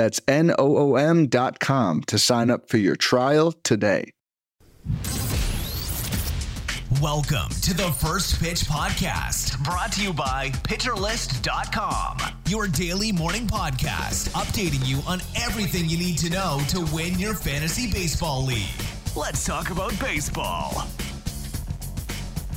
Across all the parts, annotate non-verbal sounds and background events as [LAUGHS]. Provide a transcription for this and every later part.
That's N O O M.com to sign up for your trial today. Welcome to the First Pitch Podcast, brought to you by PitcherList.com, your daily morning podcast, updating you on everything you need to know to win your fantasy baseball league. Let's talk about baseball.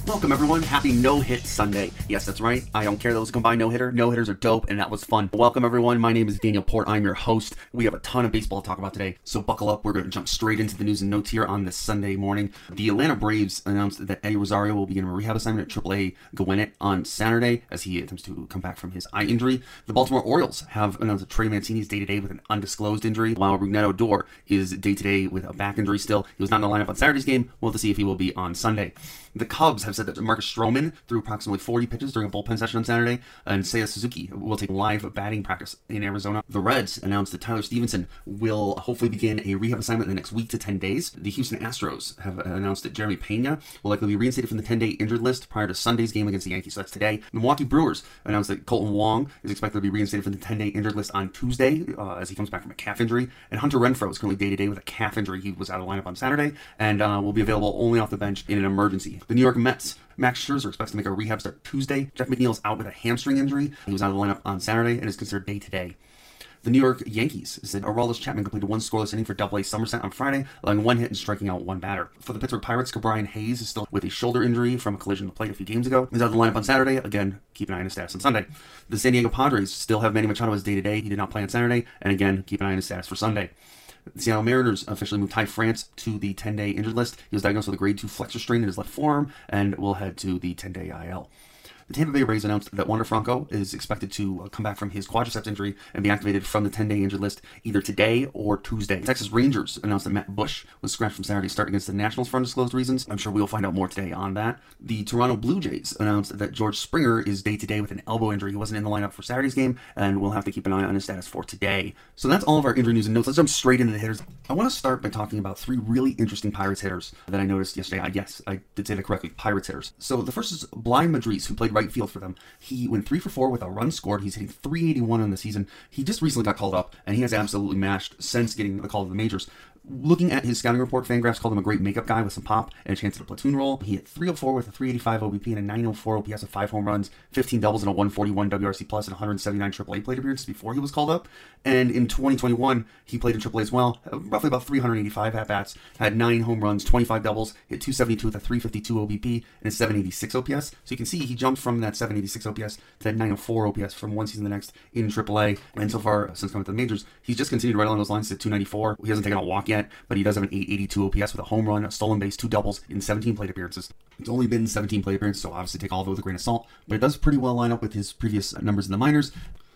Welcome, everyone. Happy No Hit Sunday. Yes, that's right. I don't care. That those combined no hitter. No hitters are dope, and that was fun. Welcome, everyone. My name is Daniel Port. I'm your host. We have a ton of baseball to talk about today, so buckle up. We're going to jump straight into the news and notes here on this Sunday morning. The Atlanta Braves announced that Eddie Rosario will begin a rehab assignment at AAA Gwinnett on Saturday as he attempts to come back from his eye injury. The Baltimore Orioles have announced that Trey Mancini is day to day with an undisclosed injury, while Rougned Odor is day to day with a back injury still. He was not in the lineup on Saturday's game. We'll have to see if he will be on Sunday. The Cubs have said that Marcus Stroman threw approximately 40 pitches during a bullpen session on Saturday, and Seiya Suzuki will take live batting practice in Arizona. The Reds announced that Tyler Stephenson will hopefully begin a rehab assignment in the next week to 10 days. The Houston Astros have announced that Jeremy Pena will likely be reinstated from the 10 day injured list prior to Sunday's game against the Yankees. So that's today. The Milwaukee Brewers announced that Kolten Wong is expected to be reinstated from the 10 day injured list on Tuesday uh, as he comes back from a calf injury. And Hunter Renfroe is currently day to day with a calf injury. He was out of lineup on Saturday and uh, will be available only off the bench in an emergency. The New York Mets Max Scherzer expects to make a rehab start Tuesday. Jeff McNeil's out with a hamstring injury. He was out of the lineup on Saturday and is considered day to day. The New York Yankees said Aroldis Chapman completed one scoreless inning for Double A Somerset on Friday, allowing one hit and striking out one batter. For the Pittsburgh Pirates, Brian Hayes is still with a shoulder injury from a collision on the plate a few games ago. He's out of the lineup on Saturday. Again, keep an eye on his status on Sunday. The San Diego Padres still have Manny Machado as day to day. He did not play on Saturday, and again, keep an eye on his status for Sunday. Seattle Mariners officially moved Ty France to the 10 day injured list. He was diagnosed with a grade 2 flexor strain in his left forearm and will head to the 10 day IL. Tampa Bay Rays announced that Wander Franco is expected to uh, come back from his quadriceps injury and be activated from the 10-day injured list either today or Tuesday. Texas Rangers announced that Matt Bush was scratched from Saturday's start against the Nationals for undisclosed reasons. I'm sure we'll find out more today on that. The Toronto Blue Jays announced that George Springer is day-to-day with an elbow injury. He wasn't in the lineup for Saturday's game, and we'll have to keep an eye on his status for today. So that's all of our injury news and notes. Let's jump straight into the hitters. I want to start by talking about three really interesting Pirates hitters that I noticed yesterday. I, yes, I did say that correctly. Pirates hitters. So the first is Bligh Madris, who played right field for them. He went three for four with a run scored. He's hitting 381 in the season. He just recently got called up, and he has absolutely mashed since getting the call to the majors looking at his scouting report, Fangraphs called him a great makeup guy with some pop and a chance at a platoon role. He hit 304 with a 385 OBP and a 904 OPS with five home runs, 15 doubles, and a 141 WRC plus, and 179 AAA plate appearances before he was called up. And in 2021, he played in AAA as well, uh, roughly about 385 at bats, had nine home runs, 25 doubles, hit 272 with a 352 OBP and a 786 OPS. So you can see he jumped from that 786 OPS to that 904 OPS from one season to the next in AAA. And so far, since coming to the majors, he's just continued right along those lines to 294. He hasn't taken a walk yet, but he does have an 882 OPS with a home run, a stolen base, two doubles in 17 plate appearances. It's only been 17 plate appearances, so obviously take all of it with a grain of salt, but it does pretty well line up with his previous numbers in the minors.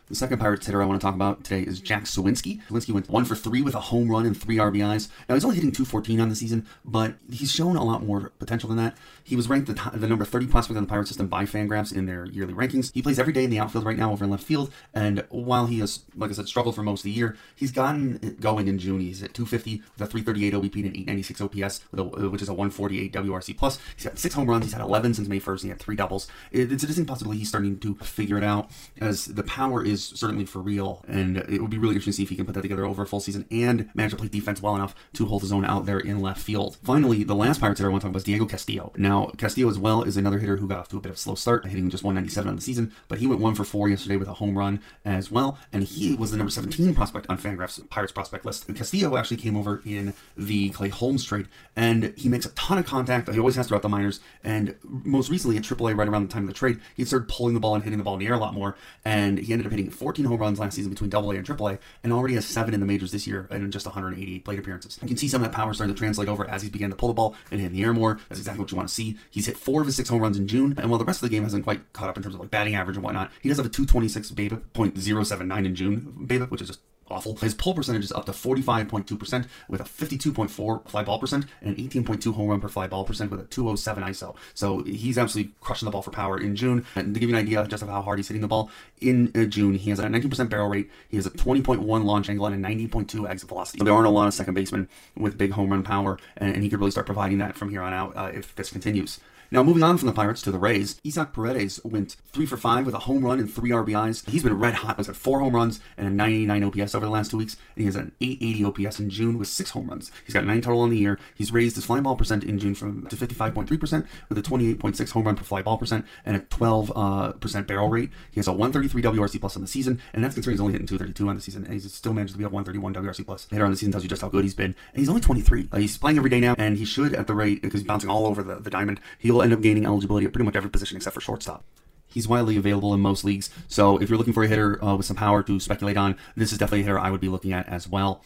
The second Pirates hitter I want to talk about today is Jack Suwinski. Suwinski went one for three with a home run and three RBIs. Now he's only hitting 214 on the season, but he's shown a lot more potential than that. He was ranked the, the number 30 prospect on the Pirate system by Fangraphs in their yearly rankings. He plays every day in the outfield right now over in left field, and while he has, like I said, struggled for most of the year, he's gotten going in June. He's at 250 with a 338 OBP and an 896 OPS, a, which is a 148 WRC plus. He's got six home runs. He's had 11 since May 1st. He had three doubles. It, it's a distinct possibility he's starting to figure it out, as the power is certainly for real and it would be really interesting to see if he can put that together over a full season and manage to play defense well enough to hold his own out there in left field. Finally, the last Pirates hitter I want to talk about is Diego Castillo. Now, Castillo as well is another hitter who got off to a bit of a slow start, hitting just 197 on the season, but he went one for four yesterday with a home run as well, and he was the number 17 prospect on Fangraphs Pirates prospect list. And Castillo actually came over in the Clay Holmes trade, and he makes a ton of contact. He always has throughout the minors, and most recently at AAA, right around the time of the trade, he started pulling the ball and hitting the ball in the air a lot more, and he ended up hitting 14 home runs last season between Double A and Triple A, and already has seven in the majors this year and just 180 plate appearances. You can see some of that power starting to translate over as he's began to pull the ball and hit in the air more. That's exactly what you want to see. He's hit four of his six home runs in June, and while the rest of the game hasn't quite caught up in terms of like batting average and whatnot, he does have a 226 BABIP, .079 in June BABIP, which is just awful. His pull percentage is up to 45.2% with a 52.4 fly ball percent and an 18.2 home run per fly ball percent with a 207 ISO. So he's absolutely crushing the ball for power in June. And to give you an idea just of how hard he's hitting the ball, in uh, June he has a 19% barrel rate, he has a 20.1 launch angle and a 90.2 exit velocity. So there aren't a lot of second basemen with big home run power, and, and he could really start providing that from here on out uh, if this continues. Now, moving on from the Pirates to the Rays, Isaac Paredes went three for five with a home run and three RBIs. He's been red hot. He's four home runs and a 989 OPS over the last two weeks, and he has an 880 OPS in June with six home runs. He's got nine total in the year. He's raised his fly ball percent in June from to 55.3% with a 28.6 home run per fly ball percent and a 12 uh, percent barrel rate. He has a 133 WRC plus on the season, and that's considering he's only hitting 232 on the season, and he's still managed to be a 131 WRC plus hitter on the season. Tells you just how good he's been. And he's only 23. Uh, he's playing every day now, and he should, at the rate because he's bouncing all over the, the diamond, he'll end up gaining eligibility at pretty much every position except for shortstop. He's widely available in most leagues, so if you're looking for a hitter uh, with some power to speculate on, this is definitely a hitter I would be looking at as well.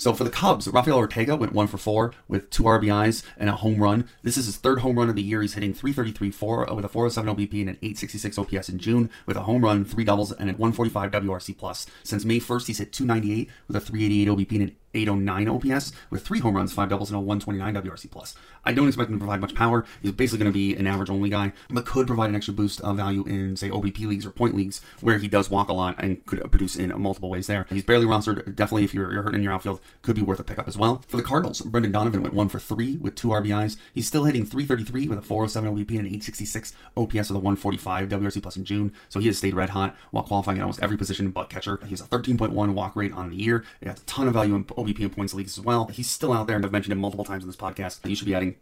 So for the Cubs, Rafael Ortega went one for four with two RBIs and a home run. This is his third home run of the year. He's hitting 333 4 with a 407 OBP and an 866 OPS in June with a home run, three doubles, and a 145 WRC plus. Since May 1st, he's hit 298 with a 388 OBP and an 809 OPS with three home runs, five doubles, and a 129 WRC plus. I don't expect him to provide much power. He's basically going to be an average only guy, but could provide an extra boost of value in say OBP leagues or point leagues where he does walk a lot and could produce in multiple ways there. He's barely rostered. Definitely, if you're, you're hurting in your outfield, could be worth a pickup as well. For the Cardinals, Brendan Donovan went one for three with two RBIs. He's still hitting 333 with a 407 OBP and an 866 OPS with a 145 WRC plus in June. So he has stayed red hot while qualifying at almost every position but catcher. He has a 13.1 walk rate on the year. He has a ton of value in OBP points leagues as well. He's still out there, and I've mentioned him multiple times in this podcast. You should be adding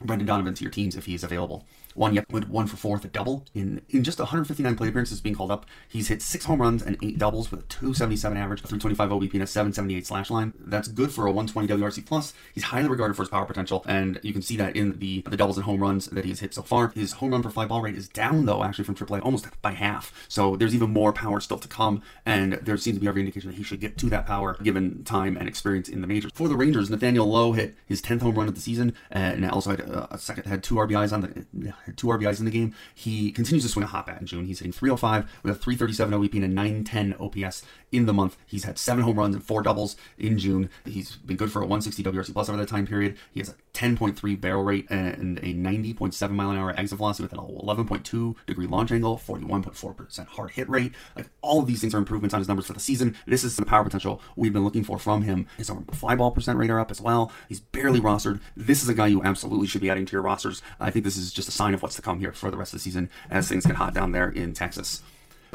Brendan Donovan to your teams if he's available. Juan Yepez went one for four with a double in in just 159 plate appearances being called up. He's hit six home runs and eight doubles with a 277 average, a 325 OBP, and a 778 slash line. That's good for a 120 WRC plus. He's highly regarded for his power potential, and you can see that in the the doubles and home runs that he has hit so far. His home run per fly ball rate is down though, actually from AAA almost by half. So there's even more power still to come, and there seems to be every indication that he should get to that power given time and experience in the majors. For the Rangers, Nathaniel Lowe hit his 10th home run of the season, and also had a second had two RBIs on the two RBIs in the game. He continues to swing a hot bat in June. He's hitting 305 with a 337 OBP and a 910 OPS in the month. He's had seven home runs and four doubles in June. He's been good for a 160 WRC plus over that time period. He has a 10.3 barrel rate and a 90.7 mile an hour exit velocity with an 11.2 degree launch angle, 41.4% hard hit rate. Like all of these things are improvements on his numbers for the season. This is the power potential we've been looking for from him. His fly ball percent rate are up as well. He's barely rostered. This is a guy you absolutely should be adding to your rosters. I think this is just a sign of what's to come here for the rest of the season as things get hot down there in Texas.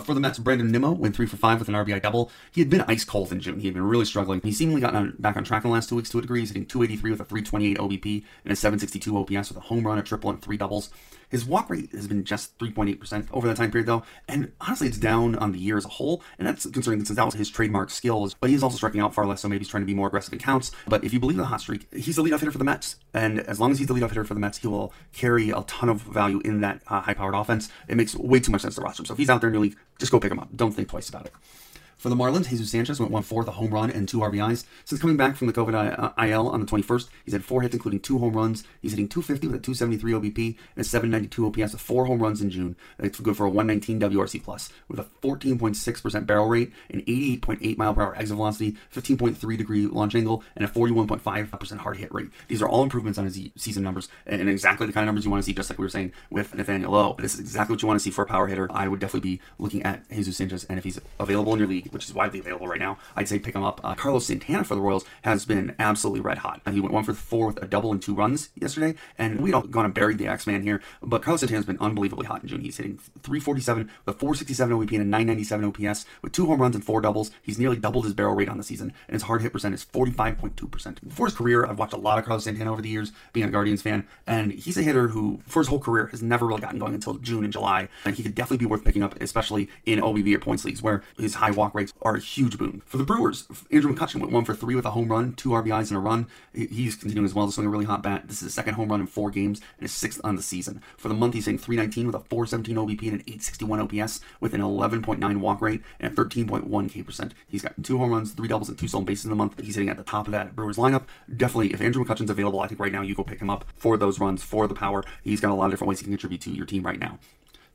For the Mets, Brandon Nimmo went three for five with an RBI double. He had been ice cold in June. He had been really struggling. He seemingly got back on track in the last two weeks to a degree. He's hitting 283 with a 328 OBP and a 762 OPS with a home run, a triple, and three doubles. His walk rate has been just 3.8% over that time period, though, and honestly, it's down on the year as a whole, and that's concerning since that was his trademark skills. But he's also striking out far less, so maybe he's trying to be more aggressive in counts. But if you believe the hot streak, he's the leadoff hitter for the Mets, and as long as he's the leadoff hitter for the Mets, he will carry a ton of value in that uh, high-powered offense. It makes way too much sense to roster him. So if he's out there in your league, just go pick him up. Don't think twice about it. For the Marlins, Jesus Sanchez went one fourth, a home run, and two RBIs. Since coming back from the COVID IL uh, on the 21st, he's had four hits, including two home runs. He's hitting 250 with a 273 OBP and a 792 OPS with four home runs in June. That's good for a 119 WRC plus with a 14.6% barrel rate, an 88.8 mile per hour exit velocity, 15.3 degree launch angle, and a 41.5% hard hit rate. These are all improvements on his season numbers and exactly the kind of numbers you want to see, just like we were saying with Nathaniel Lowe. This is exactly what you want to see for a power hitter. I would definitely be looking at Jesus Sanchez, and if he's available in your league, which is widely available right now, I'd say pick him up. Uh, Carlos Santana for the Royals has been absolutely red hot. He went one for four with a double and two runs yesterday, and we don't going to bury the X Man here, but Carlos Santana's been unbelievably hot in June. He's hitting 347 with a 467 OBP and a 997 OPS with two home runs and four doubles. He's nearly doubled his barrel rate on the season, and his hard hit percent is 45.2%. For his career, I've watched a lot of Carlos Santana over the years, being a Guardians fan, and he's a hitter who, for his whole career, has never really gotten going until June and July, and he could definitely be worth picking up, especially in OBP or points leagues, where his high walk rates are a huge boon. For the Brewers, Andrew McCutchen went one for three with a home run, two RBIs, and a run. He's continuing as well to swing a really hot bat. This is his second home run in four games and his sixth on the season. For the month, he's hitting 319 with a 417 OBP and an 861 OPS with an 11.9 walk rate and a 13.1 K percent. He's got two home runs, three doubles, and two stolen bases in the month. He's hitting at the top of that Brewers lineup. Definitely, if Andrew McCutchen's available, I think right now you go pick him up for those runs, for the power. He's got a lot of different ways he can contribute to your team right now.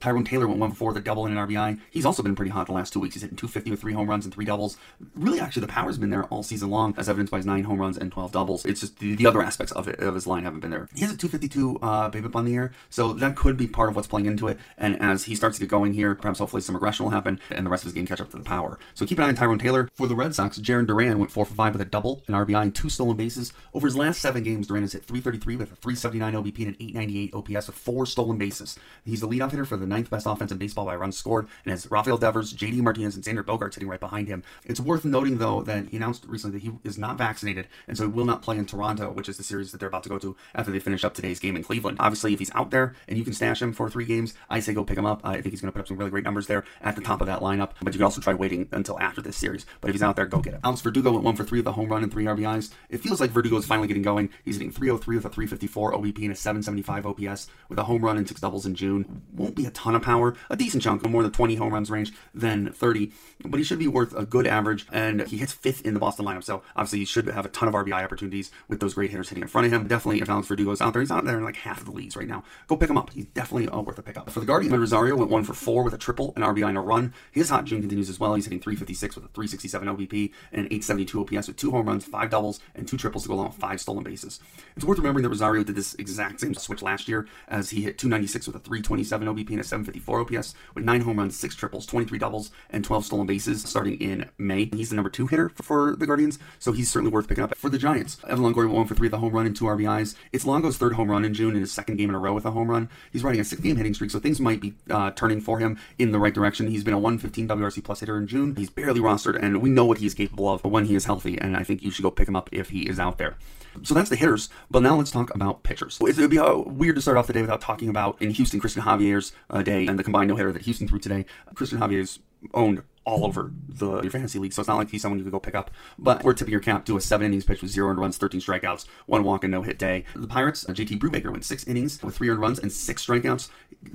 Tyrone Taylor went one for a double and an RBI. He's also been pretty hot the last two weeks. He's hitting 250 with three home runs and three doubles. Really, actually, the power's been there all season long, as evidenced by his nine home runs and 12 doubles. It's just the, the other aspects of it of his line haven't been there. He has a 252 uh, BABIP on the year, so that could be part of what's playing into it. And as he starts to get going here, perhaps hopefully some regression will happen, and the rest of his game catch up to the power. So keep an eye on Tyrone Taylor. For the Red Sox, Jarren Duran went four for five with a double, an RBI, and two stolen bases. Over his last seven games, Duran has hit 333 with a 379 OBP and an 898 OPS with four stolen bases. He's the leadoff hitter for the ninth best offense in baseball by runs scored, and has Rafael Devers, JD Martinez, and Xander Bogaerts sitting right behind him. It's worth noting, though, that he announced recently that he is not vaccinated, and so he will not play in Toronto, which is the series that they're about to go to after they finish up today's game in Cleveland. Obviously, if he's out there and you can stash him for three games, I say go pick him up. I think he's going to put up some really great numbers there at the top of that lineup, but you can also try waiting until after this series. But if he's out there, go get him. Alex Verdugo went one for three with a home run and three RBIs. It feels like Verdugo is finally getting going. He's hitting 303 with a 354 OBP and a 775 OPS with a home run and six doubles in June. Won't be a ton of power, a decent chunk, of more than 20 home runs range than 30, but he should be worth a good average. And he hits fifth in the Boston lineup, so obviously he should have a ton of RBI opportunities with those great hitters hitting in front of him. Definitely, if Alex is out there, he's out there in like half of the leagues right now. Go pick him up. He's definitely uh, worth a pickup. For the Guardian, Rosario went one for four with a triple, an RBI, and a run. His hot June continues as well. He's hitting 356 with a 367 OBP and an 872 OPS with two home runs, five doubles, and two triples to go along with five stolen bases. It's worth remembering that Rosario did this exact same switch last year as he hit 296 with a 327 OBP and a 754 OPS with nine home runs, six triples, 23 doubles, and 12 stolen bases starting in May. He's the number two hitter for the Guardians, so he's certainly worth picking up. For the Giants, Evan Longoria went one for three with a home run and two RBIs. It's Longo's third home run in June in his second game in a row with a home run. He's riding a six-game hitting streak, so things might be uh, turning for him in the right direction. He's been a 115 WRC plus hitter in June. He's barely rostered, and we know what he's capable of when he is healthy, and I think you should go pick him up if he is out there. So that's the hitters, but now let's talk about pitchers. It would be uh, weird to start off the day without talking about in Houston Cristian Javier's uh, day and the combined no hitter that Houston threw today. Cristian Javier's owned all over the your fantasy league, so it's not like he's someone you could go pick up. But we're tipping your cap to a seven innings pitch with zero earned runs, 13 strikeouts, one walk, and no hit day. The Pirates, uh, JT Brubaker went six innings with three earned runs and six strikeouts.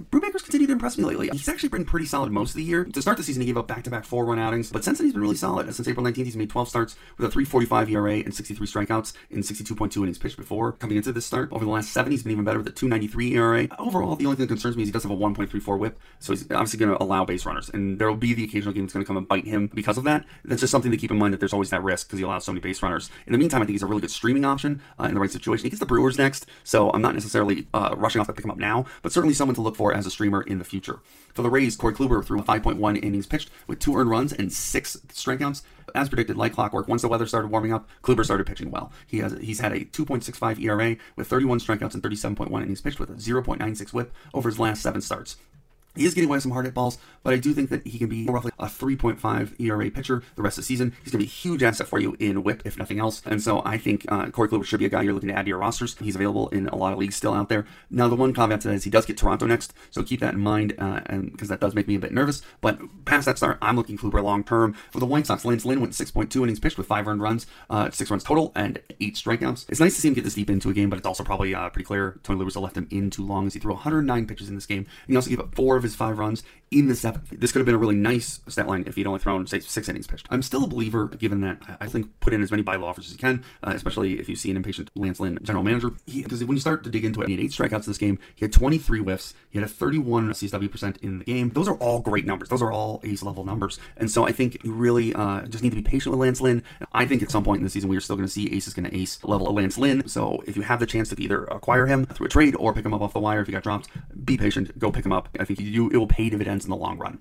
Brubaker's continued to impress me lately. He's actually been pretty solid most of the year. To start the season, he gave up back-to-back four-run outings, but since then he's been really solid. Since April 19th, he's made 12 starts with a 3.45 ERA and 63 strikeouts in 62.2 innings pitched before. Coming into this start, over the last seven, he's been even better with a 2.93 ERA. Overall, the only thing that concerns me is he does have a 1.34 WHIP, so he's obviously going to allow base runners, and there will be the occasional game that's going to come and bite him because of that. That's just something to keep in mind that there's always that risk because he allows so many base runners. In the meantime, I think he's a really good streaming option uh, in the right situation. He gets the Brewers next, so I'm not necessarily uh, rushing off to pick him up now, but certainly someone to look for as a streamer in the future. For the Rays, Corey Kluber threw 5.1 innings pitched with two earned runs and six strikeouts. As predicted, like clockwork, once the weather started warming up, Kluber started pitching well. He has he's had a 2.65 ERA with 31 strikeouts and 37.1 innings pitched with a 0.96 WHIP over his last seven starts. He is getting away with some hard hit balls, but I do think that he can be roughly a 3.5 ERA pitcher the rest of the season. He's going to be a huge asset for you in whip, if nothing else. And so I think uh, Corey Kluber should be a guy you're looking to add to your rosters. He's available in a lot of leagues still out there. Now, the one caveat to that is he does get Toronto next, so keep that in mind, uh, and because that does make me a bit nervous. But past that start, I'm looking Kluber long term. For the White Sox, Lance Lynn went 6.2 innings pitched with five earned runs, uh, six runs total, and eight strikeouts. It's nice to see him get this deep into a game, but it's also probably uh, pretty clear Tony Russa left him in too long as he threw 109 pitches in this game. And he also gave up four of his five runs in the seventh. This could have been a really nice stat line if he'd only thrown, say, six innings pitched. I'm still a believer, given that I think put in as many buy low offers as you can, uh, especially if you see an impatient Lance Lynn general manager. Because when you start to dig into it, he had eight strikeouts in this game. He had 23 whiffs. He had a 31 CSW percent in the game. Those are all great numbers. Those are all ace level numbers. And so I think you really uh, just need to be patient with Lance Lynn. I think at some point in the season we are still going to see ace is going to ace level of Lance Lynn. So if you have the chance to either acquire him through a trade or pick him up off the wire if he got dropped, be patient. Go pick him up. I think it will pay dividends in the long run.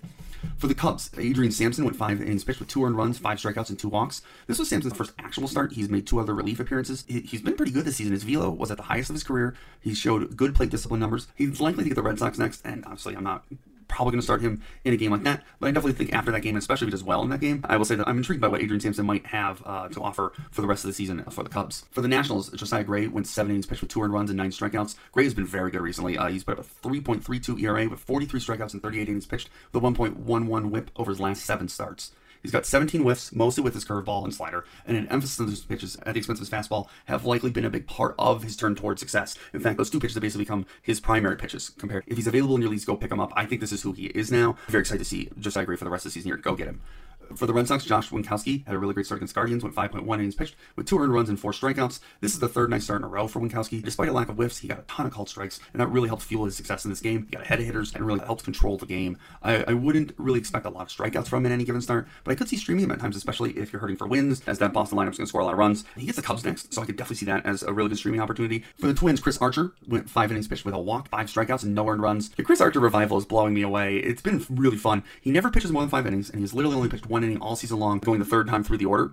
For the Cubs, Adrian Sampson went five innings pitched with two earned runs, five strikeouts, and two walks. This was Sampson's first actual start. He's made two other relief appearances. He's been pretty good this season. His velo was at the highest of his career. He showed good plate discipline numbers. He's likely to get the Red Sox next, and obviously I'm not probably going to start him in a game like that. But I definitely think after that game, especially if he does well in that game, I will say that I'm intrigued by what Adrian Sampson might have uh, to offer for the rest of the season for the Cubs. For the Nationals, Josiah Gray went seven innings pitched with two earned runs and nine strikeouts. Gray has been very good recently. Uh, he's put up a 3.32 ERA with 43 strikeouts and 38 innings pitched, with a 1.11 WHIP over his last seven starts. He's got 17 whiffs, mostly with his curveball and slider, and an emphasis on those pitches at the expense of his fastball have likely been a big part of his turn towards success. In fact, those two pitches have basically become his primary pitches compared. If he's available in your leagues, go pick him up. I think this is who he is now. Very excited to see Josiah Gray for the rest of the season here. Go get him For the Red Sox, Josh Winckowski had a really great start against Guardians, went 5.1 innings pitched with two earned runs and four strikeouts. This is the third nice start in a row for Winckowski. Despite a lack of whiffs, he got a ton of called strikes, and that really helped fuel his success in this game. He got ahead of hitters and really helped control the game. I, I wouldn't really expect a lot of strikeouts from him in any given start, but I could see streaming him at times, especially if you're hurting for wins, as that Boston lineup's going to score a lot of runs. He gets the Cubs next, so I could definitely see that as a really good streaming opportunity. For the Twins, Chris Archer went five innings pitched with a walk, five strikeouts, and no earned runs. The Chris Archer revival is blowing me away. It's been really fun. He never pitches more than five innings, and he's literally only pitched one inning all season long, going the third time through the order.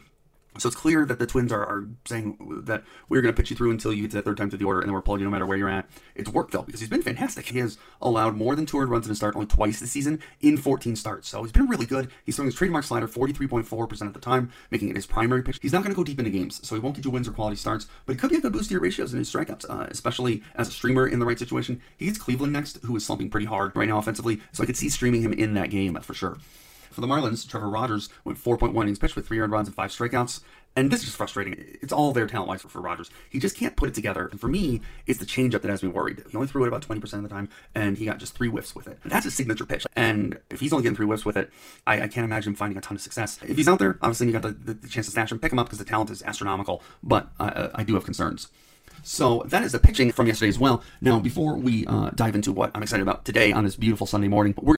So it's clear that the Twins are, are saying that we're going to pitch you through until you get to that third time through the order, and then we're pulling you no matter where you're at. It's worked though because he's been fantastic. He has allowed more than 200 runs in a start only twice this season in 14 starts. So he's been really good. He's throwing his trademark slider 43.4% of the time, making it his primary pitch. He's not going to go deep into games, so he won't get you wins or quality starts, but it could be a good boost to your ratios and his strikeouts, uh, especially as a streamer in the right situation. He gets Cleveland next, who is slumping pretty hard right now offensively, so I could see streaming him in that game for sure. For the Marlins, Trevor Rogers went 4.1 innings pitched with three earned runs and five strikeouts. And this is frustrating. It's all there talent wise for, for Rogers. He just can't put it together. And for me, it's the changeup that has me worried. He only threw it about 20% of the time, and he got just three whiffs with it. That's his signature pitch. And if he's only getting three whiffs with it, I, I can't imagine finding a ton of success. If he's out there, obviously you got the, the, the chance to snatch him, pick him up because the talent is astronomical. But I, I do have concerns. So that is the pitching from yesterday as well. Now, before we uh, dive into what I'm excited about today on this beautiful Sunday morning, we're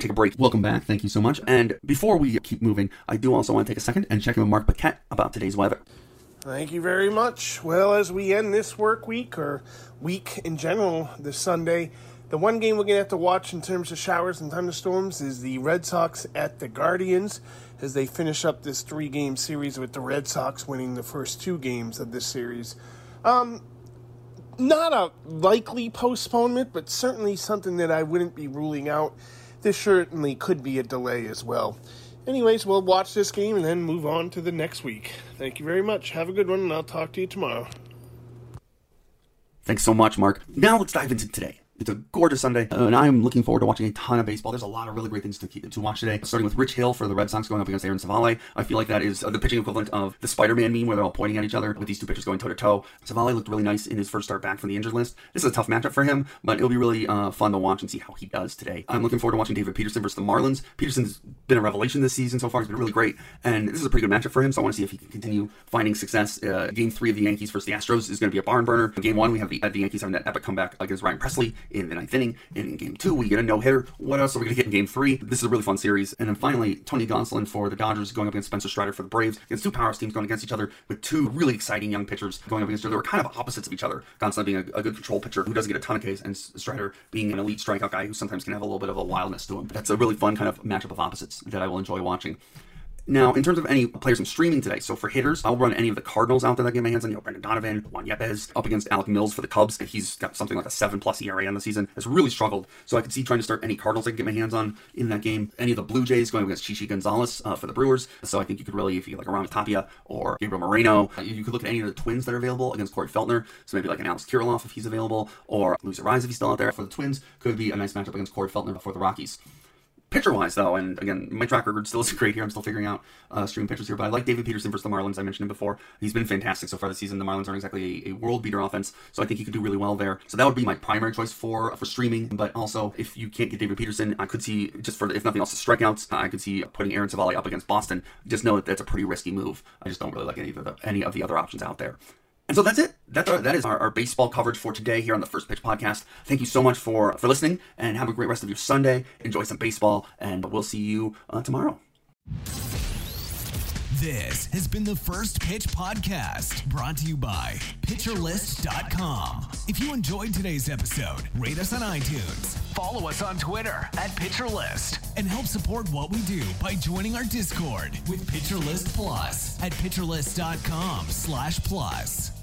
Take a break. Welcome back. Thank you so much. And before we keep moving, I do also want to take a second and check in with Mark Paquette about today's weather. Thank you very much. Well, as we end this work week or week in general this Sunday, the one game we're going to have to watch in terms of showers and thunderstorms is the Red Sox at the Guardians as they finish up this three game series with the Red Sox winning the first two games of this series. Um, not a likely postponement, but certainly something that I wouldn't be ruling out. This certainly could be a delay as well. Anyways, we'll watch this game and then move on to the next week. Thank you very much. Have a good one, and I'll talk to you tomorrow. Thanks so much, Mark. Now let's dive into today. It's a gorgeous Sunday, uh, and I'm looking forward to watching a ton of baseball. There's a lot of really great things to keep, to watch today. Starting with Rich Hill for the Red Sox going up against Aaron Civale. I feel like that is uh, the pitching equivalent of the Spider-Man meme where they're all pointing at each other with these two pitchers going toe to toe. Civale looked really nice in his first start back from the injured list. This is a tough matchup for him, but it'll be really uh, fun to watch and see how he does today. I'm looking forward to watching David Peterson versus the Marlins. Peterson's been a revelation this season so far. He's been really great, and this is a pretty good matchup for him. So I want to see if he can continue finding success. Uh, game three of the Yankees versus the Astros is going to be a barn burner. Game one, we have the, the Yankees having that epic comeback against Ryan Pressly in the ninth inning. And in game two, we get a no hitter. What else are we going to get in game three? This is a really fun series. And then finally, Tony Gonsolin for the Dodgers going up against Spencer Strider for the Braves. Against two power teams going against each other with two really exciting young pitchers going up against each other. They were kind of opposites of each other. Gonsolin being a, a good control pitcher who doesn't get a ton of Ks, and Strider being an elite strikeout guy who sometimes can have a little bit of a wildness to him. That's a really fun kind of matchup of opposites that I will enjoy watching. Now, in terms of any players I'm streaming today, so for hitters, I'll run any of the Cardinals out there that get my hands on. You know, Brendan Donovan, Juan Yepez, up against Alec Mills for the Cubs. He's got something like a seven plus ERA on the season. Has really struggled. So I could see trying to start any Cardinals I can get my hands on in that game. Any of the Blue Jays going against Chichi Gonzalez uh, for the Brewers. So I think you could really, if you like Aram Tapia or Gabriel Moreno, uh, you could look at any of the Twins that are available against Corey Feltner. So maybe like an Alex Kirilloff if he's available, or Luis Arraez if he's still out there for the Twins. Could be a nice matchup against Corey Feltner for the Rockies. Pitcher wise, though, and again, my track record still isn't [LAUGHS] great here. I'm still figuring out uh, streaming pitchers here, but I like David Peterson versus the Marlins. I mentioned him before. He's been fantastic so far this season. The Marlins aren't exactly a, a, world beater offense, so I think he could do really well there. So that would be my primary choice for for streaming. But also, if you can't get David Peterson, I could see just for if nothing else, the strikeouts. I could see putting Aaron Civale up against Boston. Just know that that's a pretty risky move. I just don't really like any of the any of the other options out there. And so that's it. That's our, that is our, our, baseball coverage for today here on the First Pitch Podcast. Thank you so much for for listening, and have a great rest of your Sunday. Enjoy some baseball, and we'll see you uh, tomorrow. This has been the First Pitch Podcast, brought to you by PitcherList.com. If you enjoyed today's episode, rate us on iTunes, follow us on Twitter at PitcherList, and help support what we do by joining our Discord with PitcherList Plus at PitcherList.com slash plus.